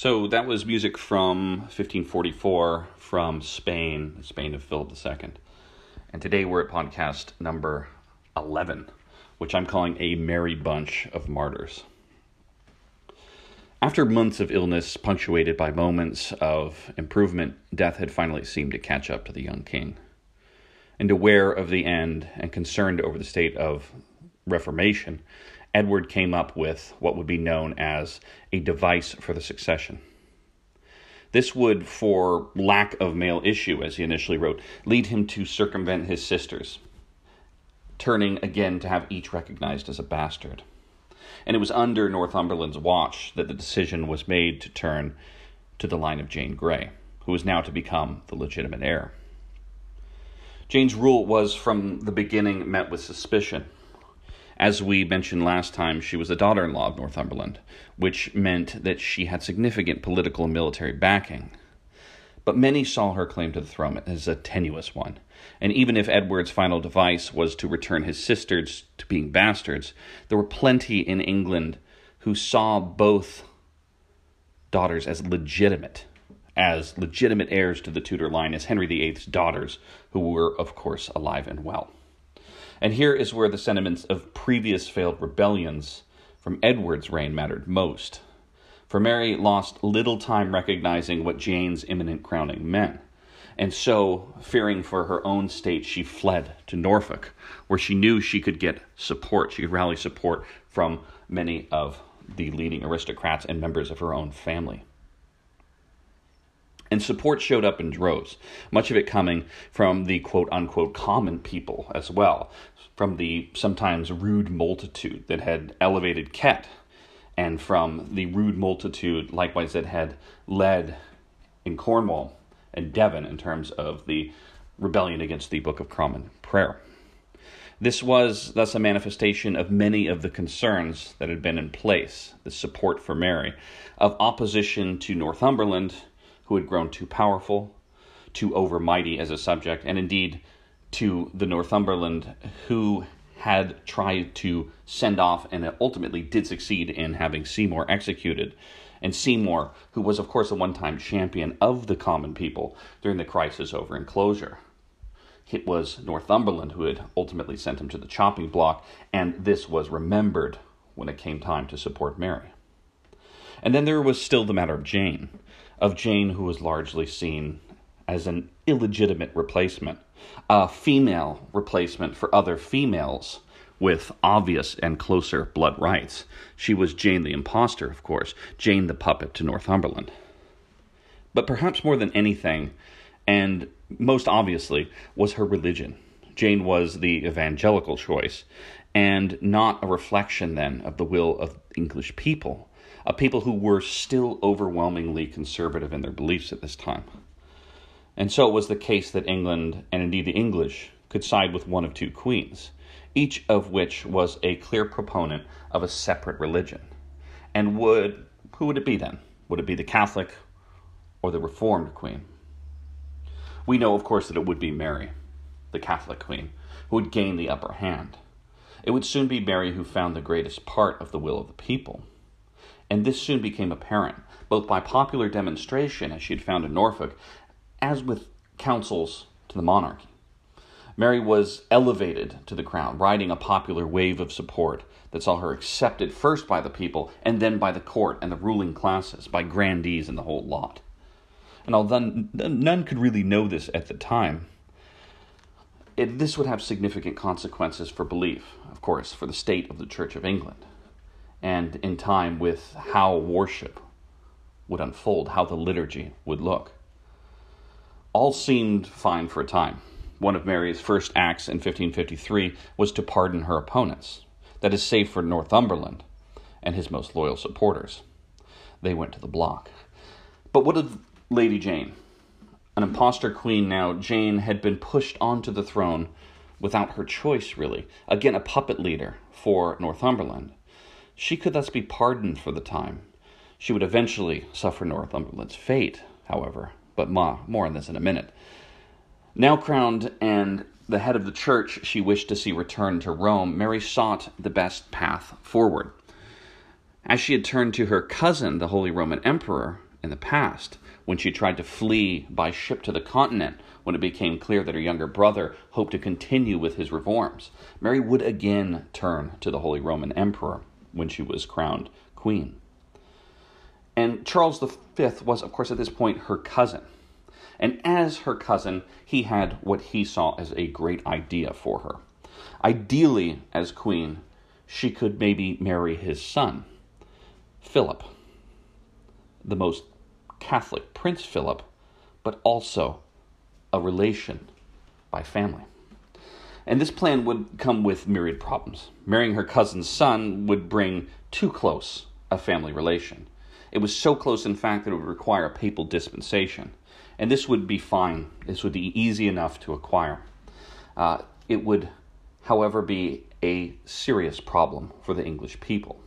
So that was music from 1544 from Spain, Spain of Philip II. And today we're at podcast number 11, which I'm calling A Merry Bunch of Martyrs. After months of illness punctuated by moments of improvement, death had finally seemed to catch up to the young king. And aware of the end and concerned over the state of Reformation, Edward came up with what would be known as a device for the succession. This would, for lack of male issue, as he initially wrote, lead him to circumvent his sisters, turning again to have each recognized as a bastard. And it was under Northumberland's watch that the decision was made to turn to the line of Jane Grey, who was now to become the legitimate heir. Jane's rule was from the beginning met with suspicion. As we mentioned last time, she was the daughter in law of Northumberland, which meant that she had significant political and military backing. But many saw her claim to the throne as a tenuous one, and even if Edward's final device was to return his sisters to being bastards, there were plenty in England who saw both daughters as legitimate, as legitimate heirs to the Tudor line as Henry VIII's daughters, who were, of course, alive and well. And here is where the sentiments of previous failed rebellions from Edward's reign mattered most. For Mary lost little time recognizing what Jane's imminent crowning meant. And so, fearing for her own state, she fled to Norfolk, where she knew she could get support. She could rally support from many of the leading aristocrats and members of her own family. And support showed up in droves, much of it coming from the quote unquote common people as well, from the sometimes rude multitude that had elevated Kett, and from the rude multitude likewise that had led in Cornwall and Devon in terms of the rebellion against the Book of Common Prayer. This was thus a manifestation of many of the concerns that had been in place, the support for Mary, of opposition to Northumberland who had grown too powerful, too overmighty as a subject, and indeed to the Northumberland who had tried to send off and ultimately did succeed in having Seymour executed. And Seymour, who was, of course, a one time champion of the common people during the crisis over enclosure. It was Northumberland who had ultimately sent him to the chopping block, and this was remembered when it came time to support Mary. And then there was still the matter of Jane of Jane, who was largely seen as an illegitimate replacement, a female replacement for other females with obvious and closer blood rights. She was Jane the impostor, of course, Jane the puppet to Northumberland. But perhaps more than anything, and most obviously, was her religion. Jane was the evangelical choice, and not a reflection then of the will of English people of people who were still overwhelmingly conservative in their beliefs at this time. And so it was the case that England, and indeed the English, could side with one of two queens, each of which was a clear proponent of a separate religion. And would who would it be then? Would it be the Catholic or the Reformed queen? We know, of course, that it would be Mary, the Catholic queen, who would gain the upper hand. It would soon be Mary who found the greatest part of the will of the people and this soon became apparent, both by popular demonstration, as she had found in Norfolk, as with councils to the monarchy. Mary was elevated to the crown, riding a popular wave of support that saw her accepted first by the people and then by the court and the ruling classes, by grandees and the whole lot. And although none could really know this at the time, it, this would have significant consequences for belief, of course, for the state of the Church of England and in time with how worship would unfold, how the liturgy would look. All seemed fine for a time. One of Mary's first acts in 1553 was to pardon her opponents, that is, save for Northumberland and his most loyal supporters. They went to the block. But what of Lady Jane? An impostor queen now, Jane had been pushed onto the throne without her choice, really. Again, a puppet leader for Northumberland. She could thus be pardoned for the time. She would eventually suffer Northumberland's fate, however, but ma, more on this in a minute. Now crowned and the head of the church she wished to see return to Rome, Mary sought the best path forward. As she had turned to her cousin, the Holy Roman Emperor, in the past when she tried to flee by ship to the continent when it became clear that her younger brother hoped to continue with his reforms. Mary would again turn to the Holy Roman Emperor when she was crowned queen. And Charles V was, of course, at this point her cousin. And as her cousin, he had what he saw as a great idea for her. Ideally, as queen, she could maybe marry his son, Philip, the most Catholic Prince Philip, but also a relation by family. And this plan would come with myriad problems. Marrying her cousin's son would bring too close a family relation. It was so close, in fact, that it would require a papal dispensation. And this would be fine. This would be easy enough to acquire. Uh, it would, however, be a serious problem for the English people.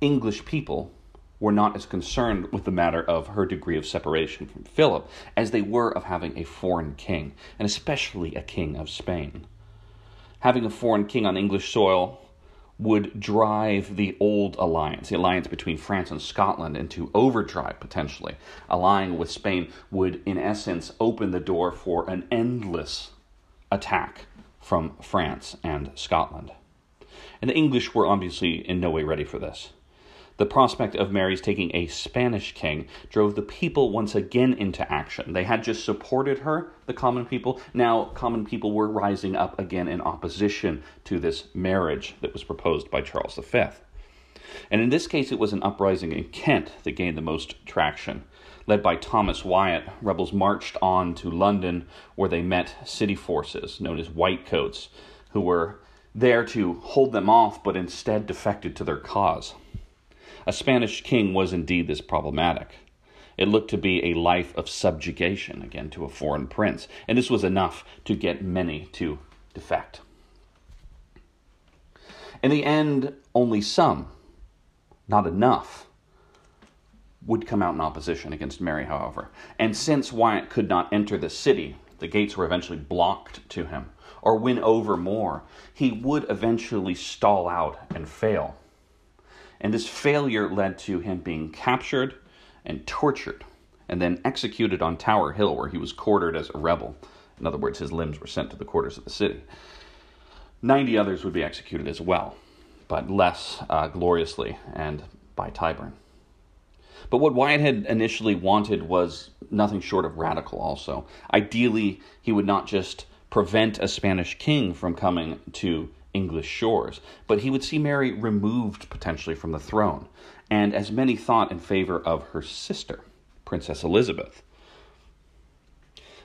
English people were not as concerned with the matter of her degree of separation from Philip as they were of having a foreign king, and especially a king of Spain. Having a foreign king on English soil would drive the old alliance, the alliance between France and Scotland, into overdrive potentially. Allying with Spain would, in essence, open the door for an endless attack from France and Scotland. And the English were obviously in no way ready for this. The prospect of Mary's taking a Spanish king drove the people once again into action. They had just supported her, the common people. Now, common people were rising up again in opposition to this marriage that was proposed by Charles V. And in this case, it was an uprising in Kent that gained the most traction. Led by Thomas Wyatt, rebels marched on to London where they met city forces known as Whitecoats, who were there to hold them off but instead defected to their cause. A Spanish king was indeed this problematic. It looked to be a life of subjugation, again, to a foreign prince, and this was enough to get many to defect. In the end, only some, not enough, would come out in opposition against Mary, however. And since Wyatt could not enter the city, the gates were eventually blocked to him, or win over more, he would eventually stall out and fail. And this failure led to him being captured and tortured and then executed on Tower Hill, where he was quartered as a rebel. In other words, his limbs were sent to the quarters of the city. 90 others would be executed as well, but less uh, gloriously and by Tyburn. But what Wyatt had initially wanted was nothing short of radical, also. Ideally, he would not just prevent a Spanish king from coming to English shores, but he would see Mary removed potentially from the throne, and as many thought in favor of her sister, Princess Elizabeth.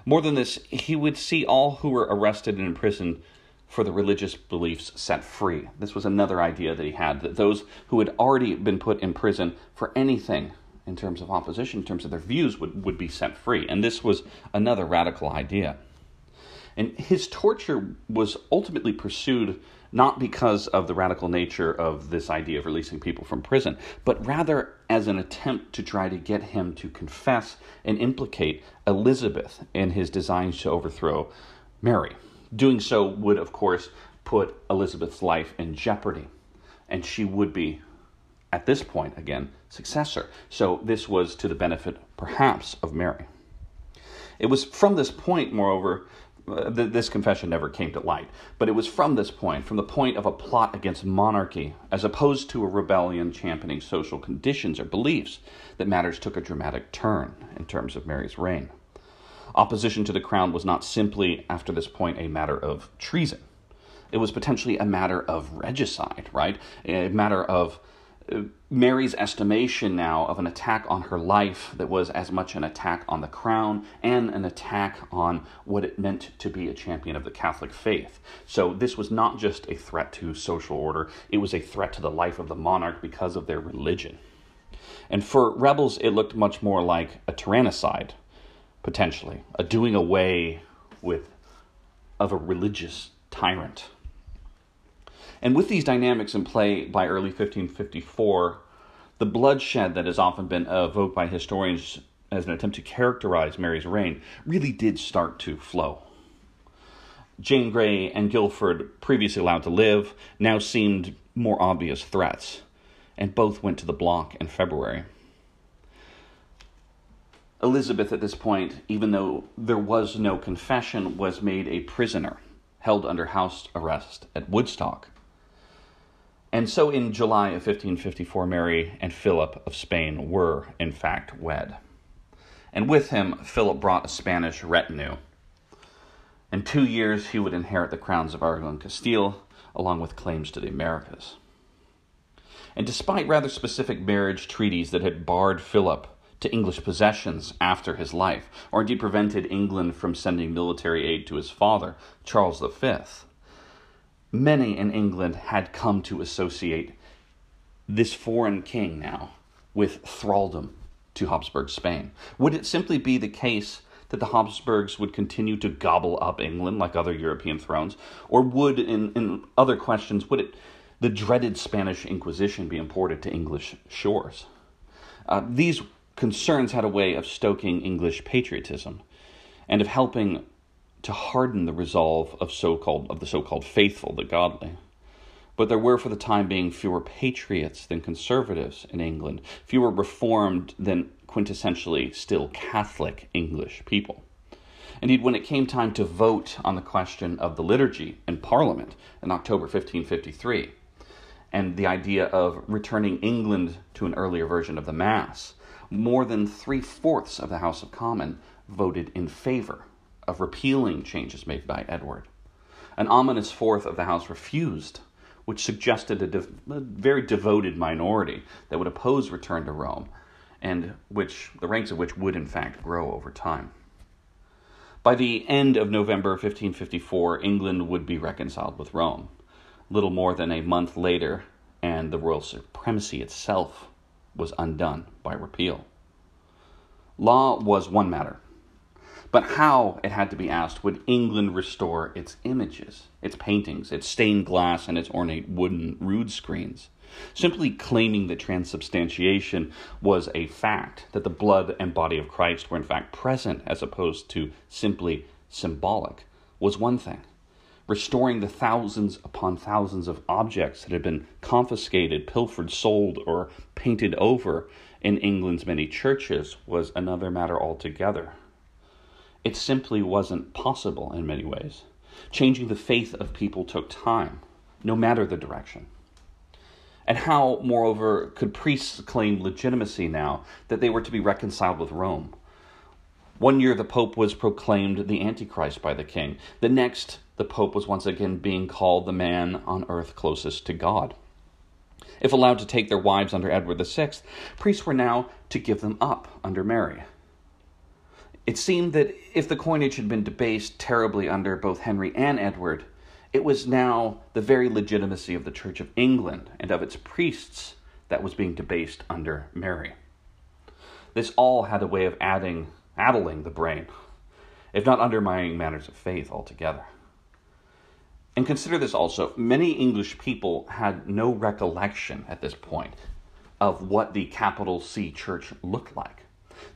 More than this, he would see all who were arrested and imprisoned for the religious beliefs set free. This was another idea that he had that those who had already been put in prison for anything in terms of opposition, in terms of their views, would, would be set free. And this was another radical idea. And his torture was ultimately pursued not because of the radical nature of this idea of releasing people from prison, but rather as an attempt to try to get him to confess and implicate Elizabeth in his designs to overthrow Mary. Doing so would, of course, put Elizabeth's life in jeopardy, and she would be, at this point, again, successor. So this was to the benefit, perhaps, of Mary. It was from this point, moreover, uh, this confession never came to light, but it was from this point, from the point of a plot against monarchy, as opposed to a rebellion championing social conditions or beliefs, that matters took a dramatic turn in terms of Mary's reign. Opposition to the crown was not simply, after this point, a matter of treason. It was potentially a matter of regicide, right? A matter of Mary's estimation now of an attack on her life that was as much an attack on the crown and an attack on what it meant to be a champion of the Catholic faith. So, this was not just a threat to social order, it was a threat to the life of the monarch because of their religion. And for rebels, it looked much more like a tyrannicide, potentially, a doing away with of a religious tyrant. And with these dynamics in play by early 1554, the bloodshed that has often been evoked by historians as an attempt to characterize Mary's reign really did start to flow. Jane Grey and Guilford, previously allowed to live, now seemed more obvious threats, and both went to the block in February. Elizabeth, at this point, even though there was no confession, was made a prisoner, held under house arrest at Woodstock. And so in July of 1554, Mary and Philip of Spain were, in fact, wed. And with him, Philip brought a Spanish retinue. In two years, he would inherit the crowns of Aragon and Castile, along with claims to the Americas. And despite rather specific marriage treaties that had barred Philip to English possessions after his life, or indeed prevented England from sending military aid to his father, Charles V, many in England had come to associate this foreign king now with thraldom to Habsburg Spain. Would it simply be the case that the Habsburgs would continue to gobble up England like other European thrones? Or would, in, in other questions, would it, the dreaded Spanish Inquisition be imported to English shores? Uh, these concerns had a way of stoking English patriotism and of helping to harden the resolve of so-called of the so-called faithful, the godly. But there were for the time being fewer patriots than conservatives in England, fewer reformed than quintessentially still Catholic English people. Indeed, when it came time to vote on the question of the liturgy in Parliament in October 1553, and the idea of returning England to an earlier version of the Mass, more than three fourths of the House of Commons voted in favor of repealing changes made by Edward. An ominous fourth of the House refused, which suggested a, de- a very devoted minority that would oppose return to Rome, and which the ranks of which would in fact grow over time. By the end of November 1554, England would be reconciled with Rome. Little more than a month later, and the royal supremacy itself was undone by repeal. Law was one matter, but how, it had to be asked, would England restore its images, its paintings, its stained glass, and its ornate wooden rood screens? Simply claiming that transubstantiation was a fact, that the blood and body of Christ were in fact present as opposed to simply symbolic, was one thing. Restoring the thousands upon thousands of objects that had been confiscated, pilfered, sold, or painted over in England's many churches was another matter altogether. It simply wasn't possible in many ways. Changing the faith of people took time, no matter the direction. And how, moreover, could priests claim legitimacy now that they were to be reconciled with Rome? One year the Pope was proclaimed the Antichrist by the king. The next, the Pope was once again being called the man on earth closest to God. If allowed to take their wives under Edward VI, priests were now to give them up under Mary. It seemed that if the coinage had been debased terribly under both Henry and Edward, it was now the very legitimacy of the Church of England and of its priests that was being debased under Mary. This all had a way of adding, addling the brain, if not undermining matters of faith altogether. And consider this also many English people had no recollection at this point of what the capital C church looked like.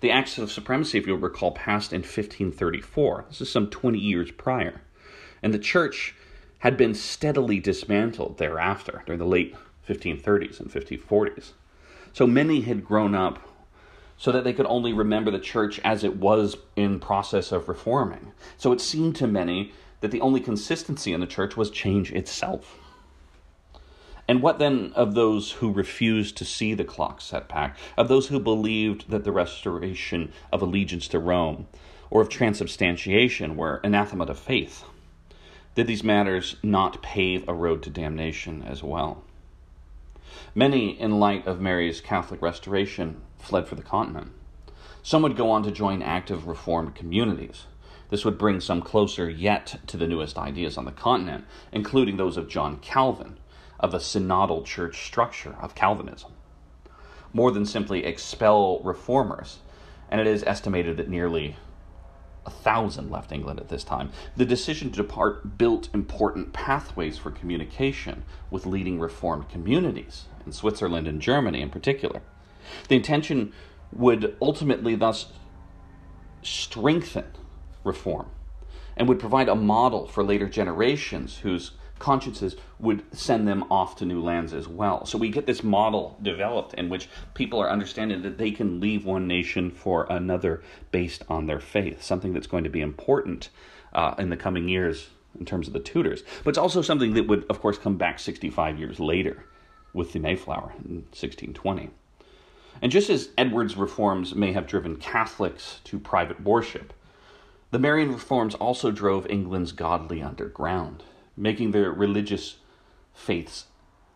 The Acts of Supremacy, if you'll recall, passed in 1534. This is some 20 years prior. And the church had been steadily dismantled thereafter during the late 1530s and 1540s. So many had grown up so that they could only remember the church as it was in process of reforming. So it seemed to many that the only consistency in the church was change itself. And what then of those who refused to see the clock set back, of those who believed that the restoration of allegiance to Rome or of transubstantiation were anathema to faith? Did these matters not pave a road to damnation as well? Many, in light of Mary's Catholic restoration, fled for the continent. Some would go on to join active Reformed communities. This would bring some closer yet to the newest ideas on the continent, including those of John Calvin, of a synodal church structure of Calvinism. More than simply expel reformers, and it is estimated that nearly a thousand left England at this time. The decision to depart built important pathways for communication with leading reformed communities in Switzerland and Germany in particular. The intention would ultimately thus strengthen reform and would provide a model for later generations whose consciences would send them off to new lands as well. So we get this model developed in which people are understanding that they can leave one nation for another based on their faith, something that's going to be important uh, in the coming years in terms of the Tudors. But it's also something that would, of course, come back 65 years later with the Mayflower in 1620. And just as Edward's reforms may have driven Catholics to private worship, the Marian reforms also drove England's godly underground making their religious faiths,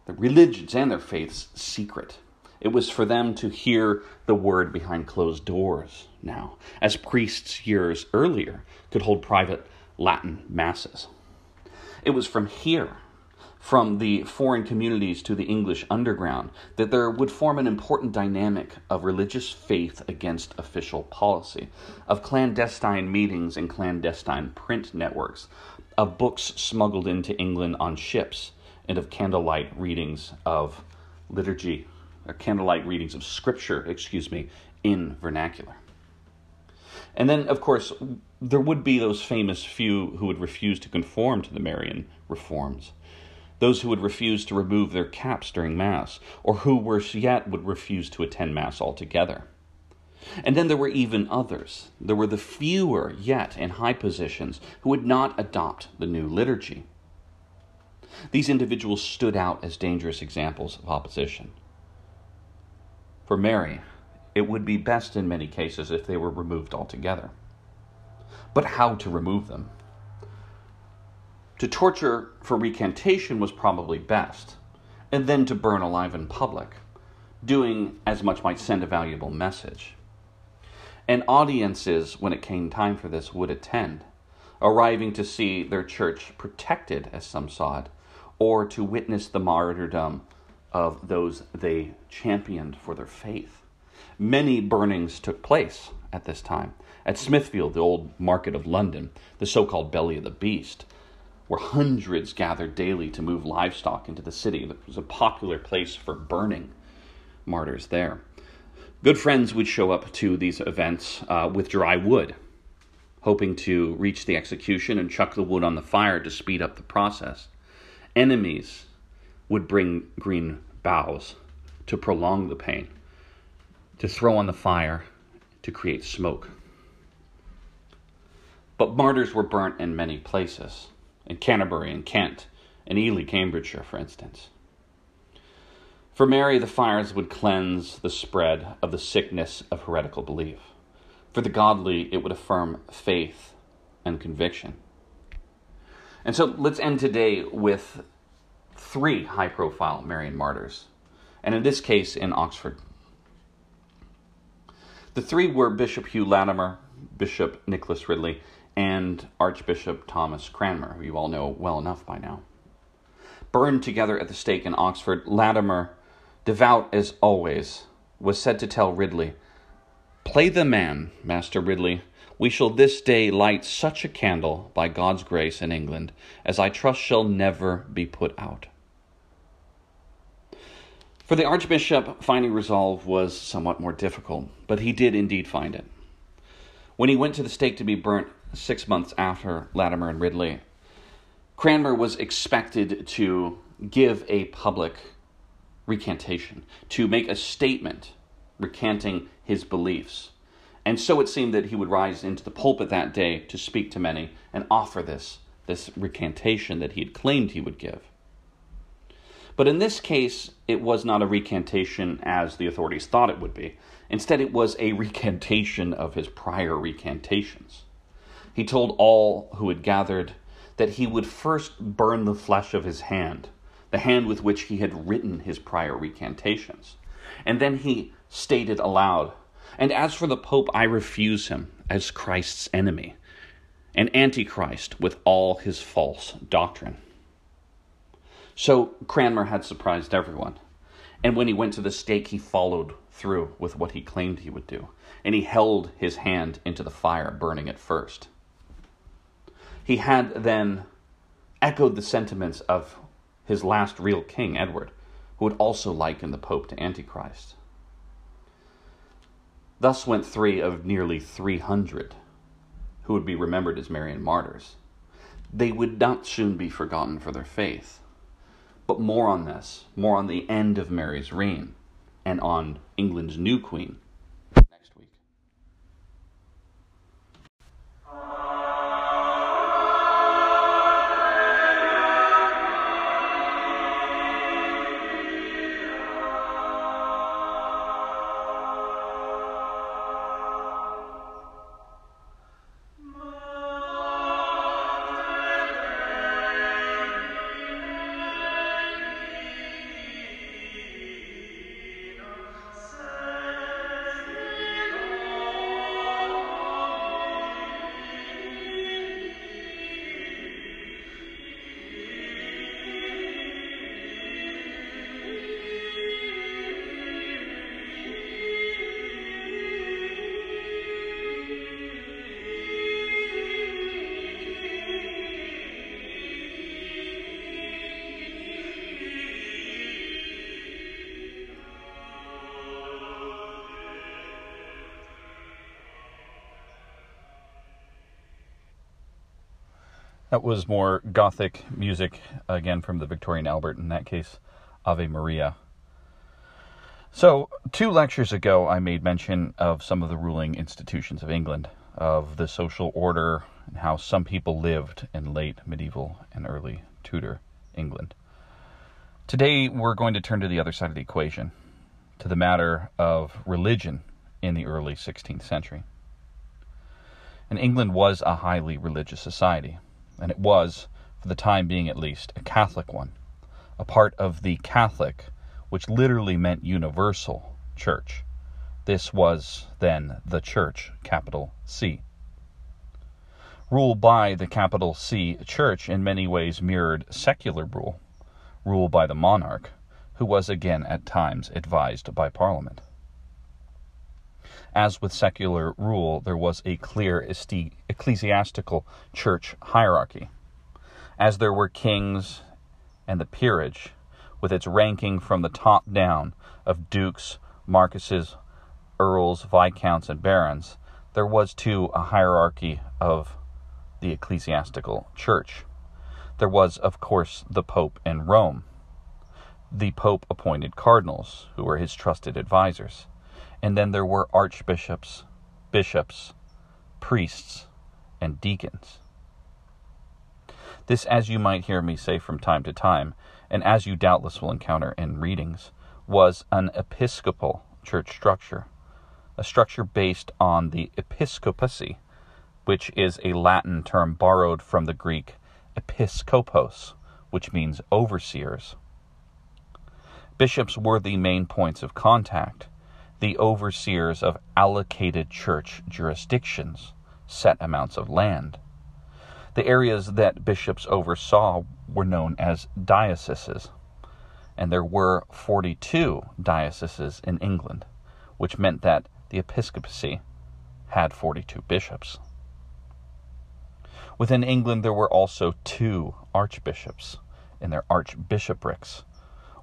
the religions and their faiths, secret. It was for them to hear the word behind closed doors now, as priests years earlier could hold private Latin masses. It was from here, from the foreign communities to the English underground, that there would form an important dynamic of religious faith against official policy, of clandestine meetings and clandestine print networks, of books smuggled into England on ships and of candlelight readings of liturgy, or candlelight readings of scripture, excuse me, in vernacular. And then, of course, there would be those famous few who would refuse to conform to the Marian reforms. Those who would refuse to remove their caps during Mass, or who, worse yet, would refuse to attend Mass altogether. And then there were even others. There were the fewer yet in high positions who would not adopt the new liturgy. These individuals stood out as dangerous examples of opposition. For Mary, it would be best in many cases if they were removed altogether. But how to remove them? To torture for recantation was probably best, and then to burn alive in public, doing as much might send a valuable message. And audiences, when it came time for this, would attend, arriving to see their church protected, as some saw it, or to witness the martyrdom of those they championed for their faith. Many burnings took place at this time. At Smithfield, the old market of London, the so called belly of the beast, where hundreds gathered daily to move livestock into the city. It was a popular place for burning martyrs there. Good friends would show up to these events uh, with dry wood, hoping to reach the execution and chuck the wood on the fire to speed up the process. Enemies would bring green boughs to prolong the pain, to throw on the fire to create smoke. But martyrs were burnt in many places, in Canterbury and Kent, in Ely, Cambridgeshire, for instance. For Mary, the fires would cleanse the spread of the sickness of heretical belief. For the godly, it would affirm faith and conviction. And so let's end today with three high profile Marian martyrs, and in this case, in Oxford. The three were Bishop Hugh Latimer, Bishop Nicholas Ridley, and Archbishop Thomas Cranmer, who you all know well enough by now. Burned together at the stake in Oxford, Latimer devout as always, was said to tell Ridley, Play the man, Master Ridley. We shall this day light such a candle, by God's grace, in England, as I trust shall never be put out. For the Archbishop, finding resolve was somewhat more difficult, but he did indeed find it. When he went to the stake to be burnt six months after Latimer and Ridley, Cranmer was expected to give a public recantation, to make a statement recanting his beliefs. And so it seemed that he would rise into the pulpit that day to speak to many and offer this, this recantation that he had claimed he would give. But in this case, it was not a recantation as the authorities thought it would be. Instead, it was a recantation of his prior recantations. He told all who had gathered that he would first burn the flesh of his hand the hand with which he had written his prior recantations. And then he stated aloud, And as for the Pope, I refuse him as Christ's enemy, an antichrist with all his false doctrine. So Cranmer had surprised everyone. And when he went to the stake, he followed through with what he claimed he would do. And he held his hand into the fire, burning it first. He had then echoed the sentiments of his last real king, Edward, who would also liken the Pope to Antichrist. Thus went three of nearly 300 who would be remembered as Marian martyrs. they would not soon be forgotten for their faith. But more on this, more on the end of Mary's reign, and on England's new queen, That was more Gothic music, again from the Victoria and Albert, in that case, Ave Maria. So, two lectures ago, I made mention of some of the ruling institutions of England, of the social order, and how some people lived in late medieval and early Tudor England. Today, we're going to turn to the other side of the equation, to the matter of religion in the early 16th century. And England was a highly religious society and it was, for the time being at least, a Catholic one, a part of the Catholic, which literally meant universal, church. This was then the church, capital C. Rule by the capital C church in many ways mirrored secular rule, rule by the monarch, who was again at times advised by Parliament. As with secular rule, there was a clear ecclesiastical church hierarchy. As there were kings and the peerage, with its ranking from the top down of dukes, marquises, earls, viscounts, and barons, there was too a hierarchy of the ecclesiastical church. There was, of course, the Pope in Rome. The Pope appointed cardinals, who were his trusted advisers. And then there were archbishops, bishops, priests, and deacons. This, as you might hear me say from time to time, and as you doubtless will encounter in readings, was an episcopal church structure, a structure based on the episcopacy, which is a Latin term borrowed from the Greek episkopos, which means overseers. Bishops were the main points of contact, the overseers of allocated church jurisdictions, set amounts of land. The areas that bishops oversaw were known as dioceses, and there were 42 dioceses in England, which meant that the episcopacy had 42 bishops. Within England, there were also two archbishops in their archbishoprics,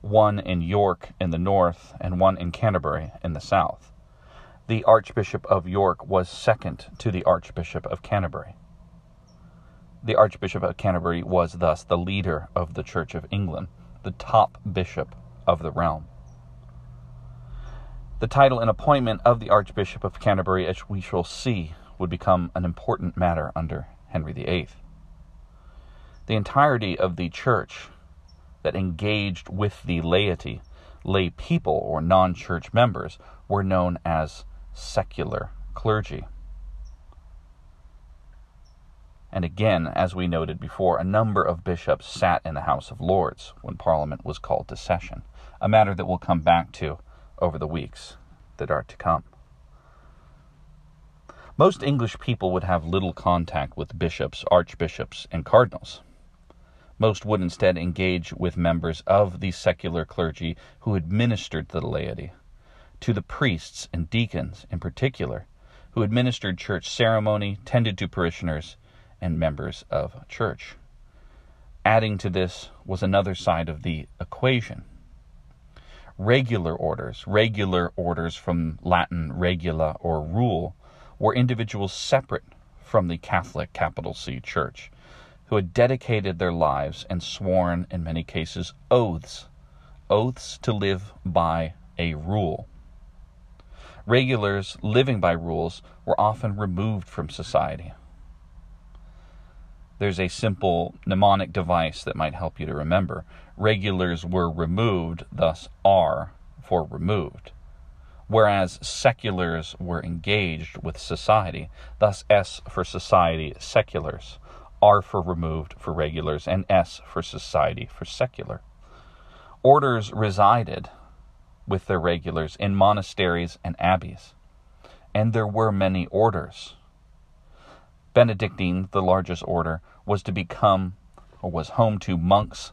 one in York in the north and one in Canterbury in the south. The Archbishop of York was second to the Archbishop of Canterbury. The Archbishop of Canterbury was thus the leader of the Church of England, the top bishop of the realm. The title and appointment of the Archbishop of Canterbury, as we shall see, would become an important matter under Henry VIII. The entirety of the Church that engaged with the laity, lay people or non church members, were known as secular clergy. And again, as we noted before, a number of bishops sat in the House of Lords when Parliament was called to session, a matter that we'll come back to over the weeks that are to come. Most English people would have little contact with bishops, archbishops, and cardinals. Most would instead engage with members of the secular clergy who administered to the laity, to the priests and deacons in particular, who administered church ceremony, tended to parishioners, and members of church. Adding to this was another side of the equation. Regular orders, regular orders from Latin regula or rule, were individuals separate from the Catholic capital C church who had dedicated their lives and sworn, in many cases, oaths, oaths to live by a rule. Regulars living by rules were often removed from society. There's a simple mnemonic device that might help you to remember. Regulars were removed, thus are for removed. Whereas seculars were engaged with society, thus S for society, seculars. R for removed for regulars, and S for society for secular. Orders resided with their regulars in monasteries and abbeys, and there were many orders. Benedictine, the largest order, was to become or was home to monks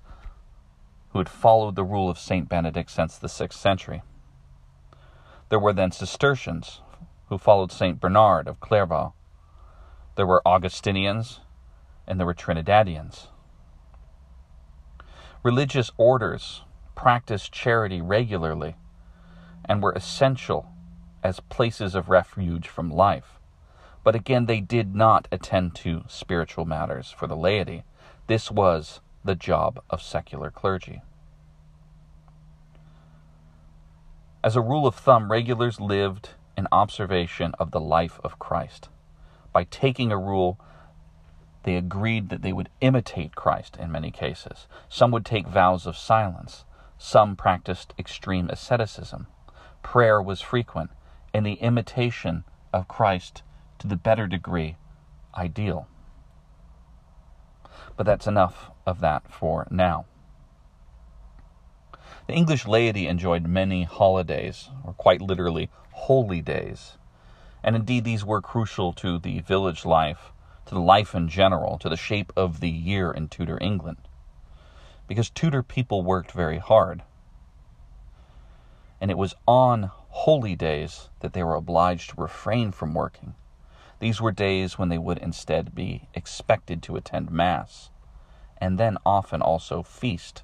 who had followed the rule of Saint Benedict since the 6th century. There were then Cistercians who followed Saint Bernard of Clairvaux. There were Augustinians and there were Trinitarians. Religious orders practiced charity regularly and were essential as places of refuge from life. But again, they did not attend to spiritual matters for the laity. This was the job of secular clergy. As a rule of thumb, regulars lived in observation of the life of Christ. By taking a rule, they agreed that they would imitate Christ in many cases. Some would take vows of silence. Some practiced extreme asceticism. Prayer was frequent, and the imitation of Christ to the better degree ideal. But that's enough of that for now. The English laity enjoyed many holidays, or quite literally, holy days. And indeed, these were crucial to the village life, to the life in general, to the shape of the year in Tudor England. Because Tudor people worked very hard. And it was on holy days that they were obliged to refrain from working. These were days when they would instead be expected to attend Mass, and then often also feast.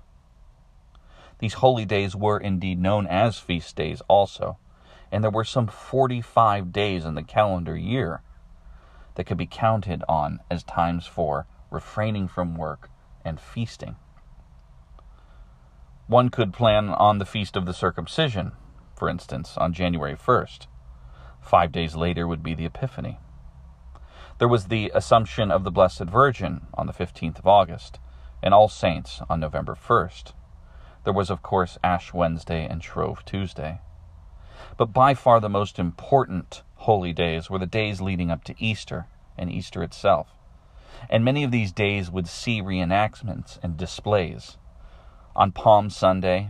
These holy days were indeed known as feast days also, and there were some 45 days in the calendar year that could be counted on as times for refraining from work and feasting. One could plan on the feast of the circumcision, for instance, on January 1st. Five days later would be the Epiphany. There was the Assumption of the Blessed Virgin on the 15th of August, and All Saints on November 1st. There was, of course, Ash Wednesday and Shrove Tuesday. But by far the most important holy days were the days leading up to Easter and Easter itself. And many of these days would see reenactments and displays. On Palm Sunday,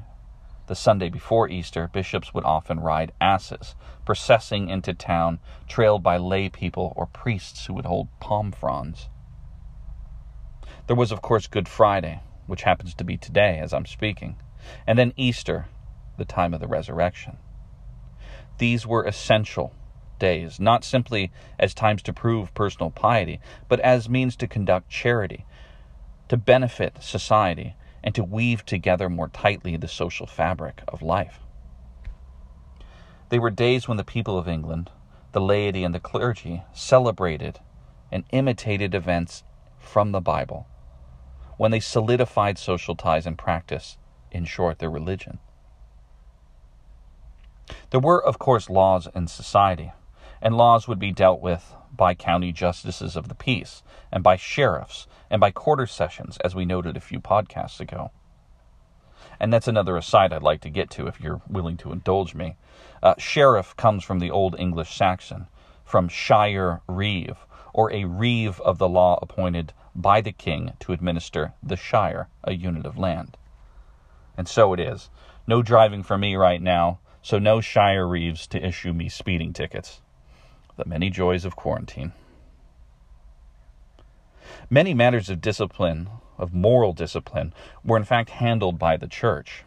the Sunday before Easter, bishops would often ride asses, processing into town, trailed by lay people or priests who would hold palm fronds. There was, of course, Good Friday, which happens to be today as I'm speaking, and then Easter, the time of the resurrection. These were essential days, not simply as times to prove personal piety, but as means to conduct charity, to benefit society, and to weave together more tightly the social fabric of life. They were days when the people of England, the laity and the clergy, celebrated and imitated events from the Bible when they solidified social ties and practice, in short, their religion. There were, of course, laws in society, and laws would be dealt with by county justices of the peace, and by sheriffs, and by quarter sessions, as we noted a few podcasts ago. And that's another aside I'd like to get to if you're willing to indulge me. Uh, sheriff comes from the Old English Saxon, from shire reeve, or a reeve of the law appointed by the king to administer the shire, a unit of land. And so it is. No driving for me right now, so no shire reeves to issue me speeding tickets. The many joys of quarantine. Many matters of discipline, of moral discipline, were in fact handled by the church.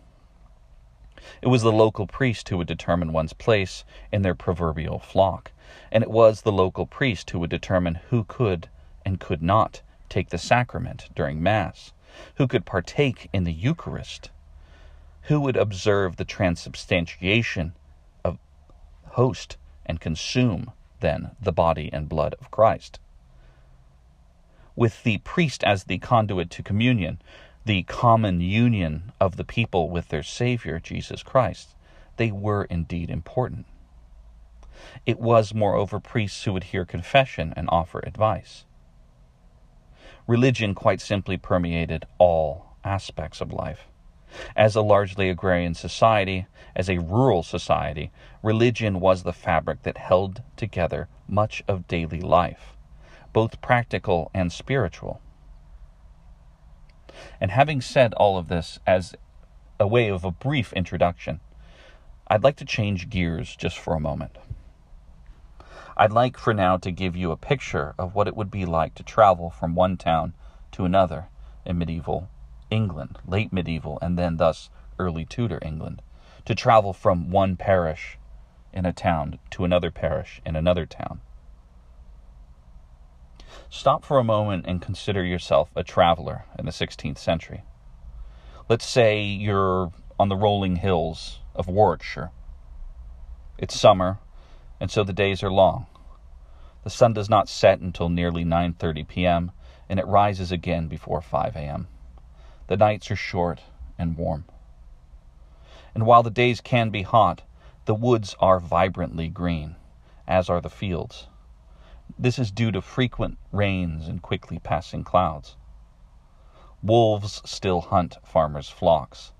It was the local priest who would determine one's place in their proverbial flock, and it was the local priest who would determine who could and could not take the sacrament during Mass, who could partake in the Eucharist, who would observe the transubstantiation of host and consume, then, the body and blood of Christ. with the priest as the conduit to communion, the common union of the people with their Savior, Jesus Christ, they were indeed important. It was, moreover, priests who would hear confession and offer advice. Religion quite simply permeated all aspects of life. As a largely agrarian society, as a rural society, religion was the fabric that held together much of daily life, both practical and spiritual. And having said all of this as a way of a brief introduction, I'd like to change gears just for a moment. I'd like for now to give you a picture of what it would be like to travel from one town to another in medieval England, late medieval, and then thus early Tudor England, to travel from one parish in a town to another parish in another town. Stop for a moment and consider yourself a traveler in the 16th century. Let's say you're on the rolling hills of Warwickshire. It's summer, and so the days are long. The sun does not set until nearly 9:30 p.m., and it rises again before 5 a.m. The nights are short and warm. And while the days can be hot, the woods are vibrantly green, as are the fields. This is due to frequent rains and quickly passing clouds. Wolves still hunt farmers' flocks,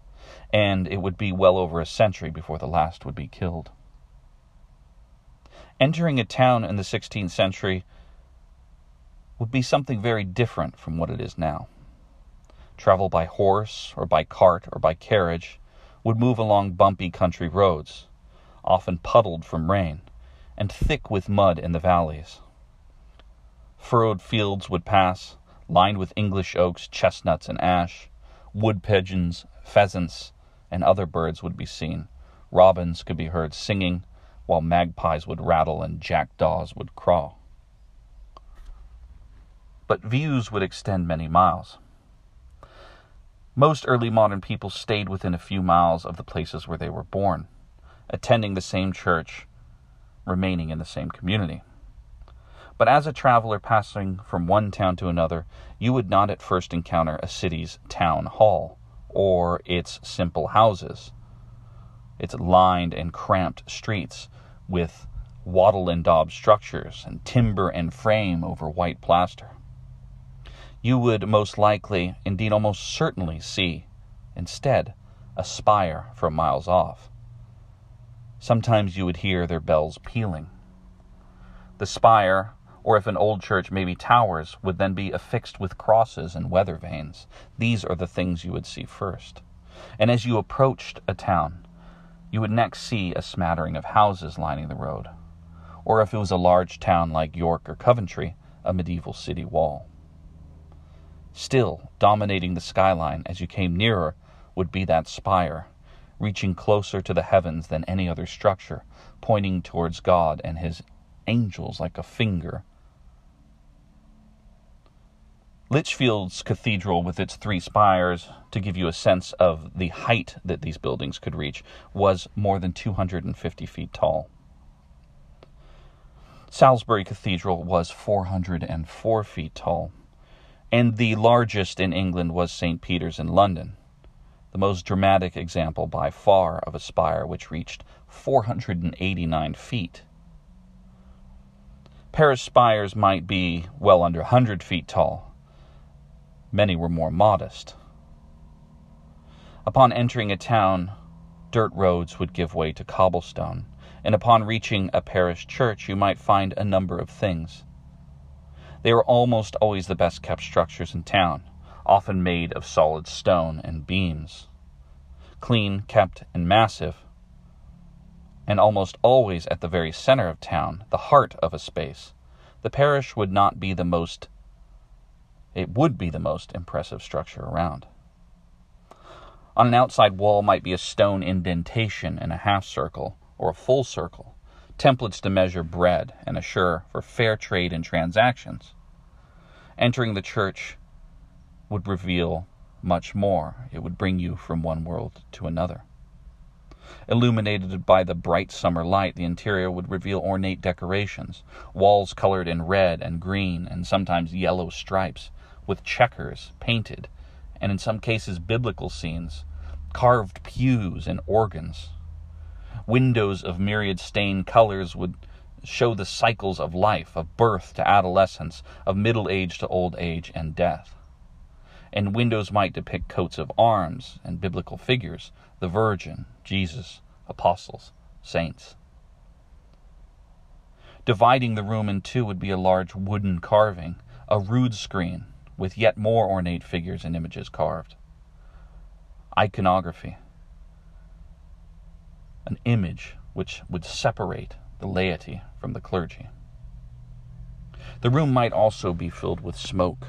and it would be well over a century before the last would be killed. Entering a town in the 16th century would be something very different from what it is now. Travel by horse or by cart or by carriage would move along bumpy country roads, often puddled from rain, and thick with mud in the valleys. Furrowed fields would pass, lined with English oaks, chestnuts, and ash. Wood pigeons, pheasants, and other birds would be seen. Robins could be heard singing, while magpies would rattle and jackdaws would crawl. but views would extend many miles. Most early modern people stayed within a few miles of the places where they were born, attending the same church, remaining in the same community. But as a traveler passing from one town to another, you would not at first encounter a city's town hall or its simple houses, its lined and cramped streets with wattle and daub structures and timber and frame over white plaster you would most likely, indeed almost certainly, see, instead, a spire from miles off. Sometimes you would hear their bells pealing. The spire, or if an old church maybe towers, would then be affixed with crosses and weather vanes. These are the things you would see first. And as you approached a town, you would next see a smattering of houses lining the road. Or if it was a large town like York or Coventry, a medieval city wall. Still, dominating the skyline as you came nearer would be that spire, reaching closer to the heavens than any other structure, pointing towards God and his angels like a finger. Lichfield's cathedral, with its three spires, to give you a sense of the height that these buildings could reach, was more than 250 feet tall. Salisbury Cathedral was 404 feet tall and the largest in England was St. Peter's in London, the most dramatic example by far of a spire which reached 489 feet. Parish spires might be well under 100 feet tall. Many were more modest. Upon entering a town, dirt roads would give way to cobblestone, and upon reaching a parish church, you might find a number of things they were almost always the best kept structures in town, often made of solid stone and beams. Clean, kept, and massive, and almost always at the very center of town, the heart of a space, the parish would not be the most it would be the most impressive structure around. On an outside wall might be a stone indentation in a half circle or a full circle, templates to measure bread and assure for fair trade and transactions entering the church would reveal much more. It would bring you from one world to another. Illuminated by the bright summer light, the interior would reveal ornate decorations, walls colored in red and green and sometimes yellow stripes, with checkers painted, and in some cases biblical scenes, carved pews and organs. Windows of myriad stained colors would show the cycles of life, of birth to adolescence, of middle age to old age and death. And windows might depict coats of arms and biblical figures the Virgin, Jesus, apostles, saints. Dividing the room in two would be a large wooden carving, a rood screen with yet more ornate figures and images carved. Iconography, an image which would separate the laity from the clergy. The room might also be filled with smoke,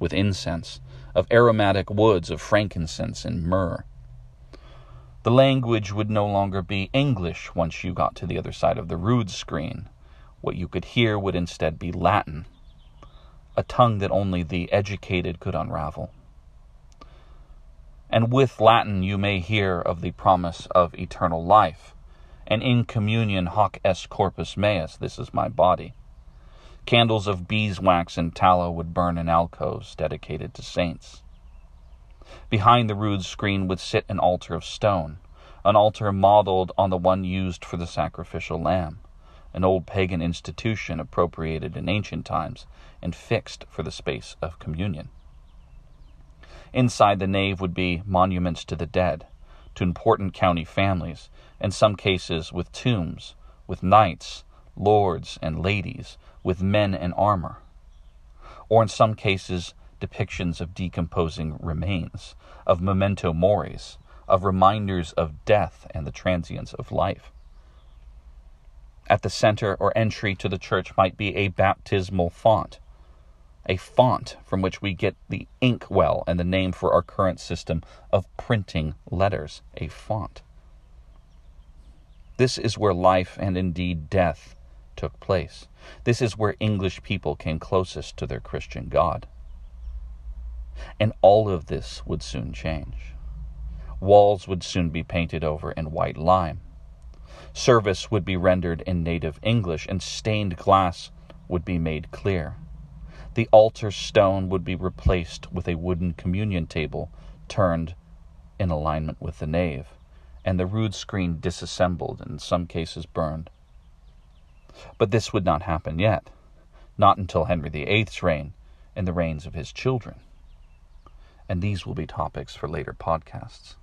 with incense, of aromatic woods, of frankincense and myrrh. The language would no longer be English once you got to the other side of the rood screen. What you could hear would instead be Latin, a tongue that only the educated could unravel. And with Latin you may hear of the promise of eternal life, and in communion hoc est corpus meus, this is my body. Candles of beeswax and tallow would burn in alcoves dedicated to saints. Behind the rood screen would sit an altar of stone, an altar modeled on the one used for the sacrificial lamb, an old pagan institution appropriated in ancient times and fixed for the space of communion. Inside the nave would be monuments to the dead, to important county families, in some cases with tombs, with knights, lords, and ladies, with men in armor, or in some cases depictions of decomposing remains, of memento moris, of reminders of death and the transience of life. At the center or entry to the church might be a baptismal font, a font from which we get the ink well and the name for our current system of printing letters, a font. This is where life and indeed death took place. This is where English people came closest to their Christian God. And all of this would soon change. Walls would soon be painted over in white lime. Service would be rendered in native English, and stained glass would be made clear. The altar stone would be replaced with a wooden communion table turned in alignment with the nave, and the rood screen disassembled and in some cases burned. But this would not happen yet, not until Henry VIII's reign and the reigns of his children. And these will be topics for later podcasts.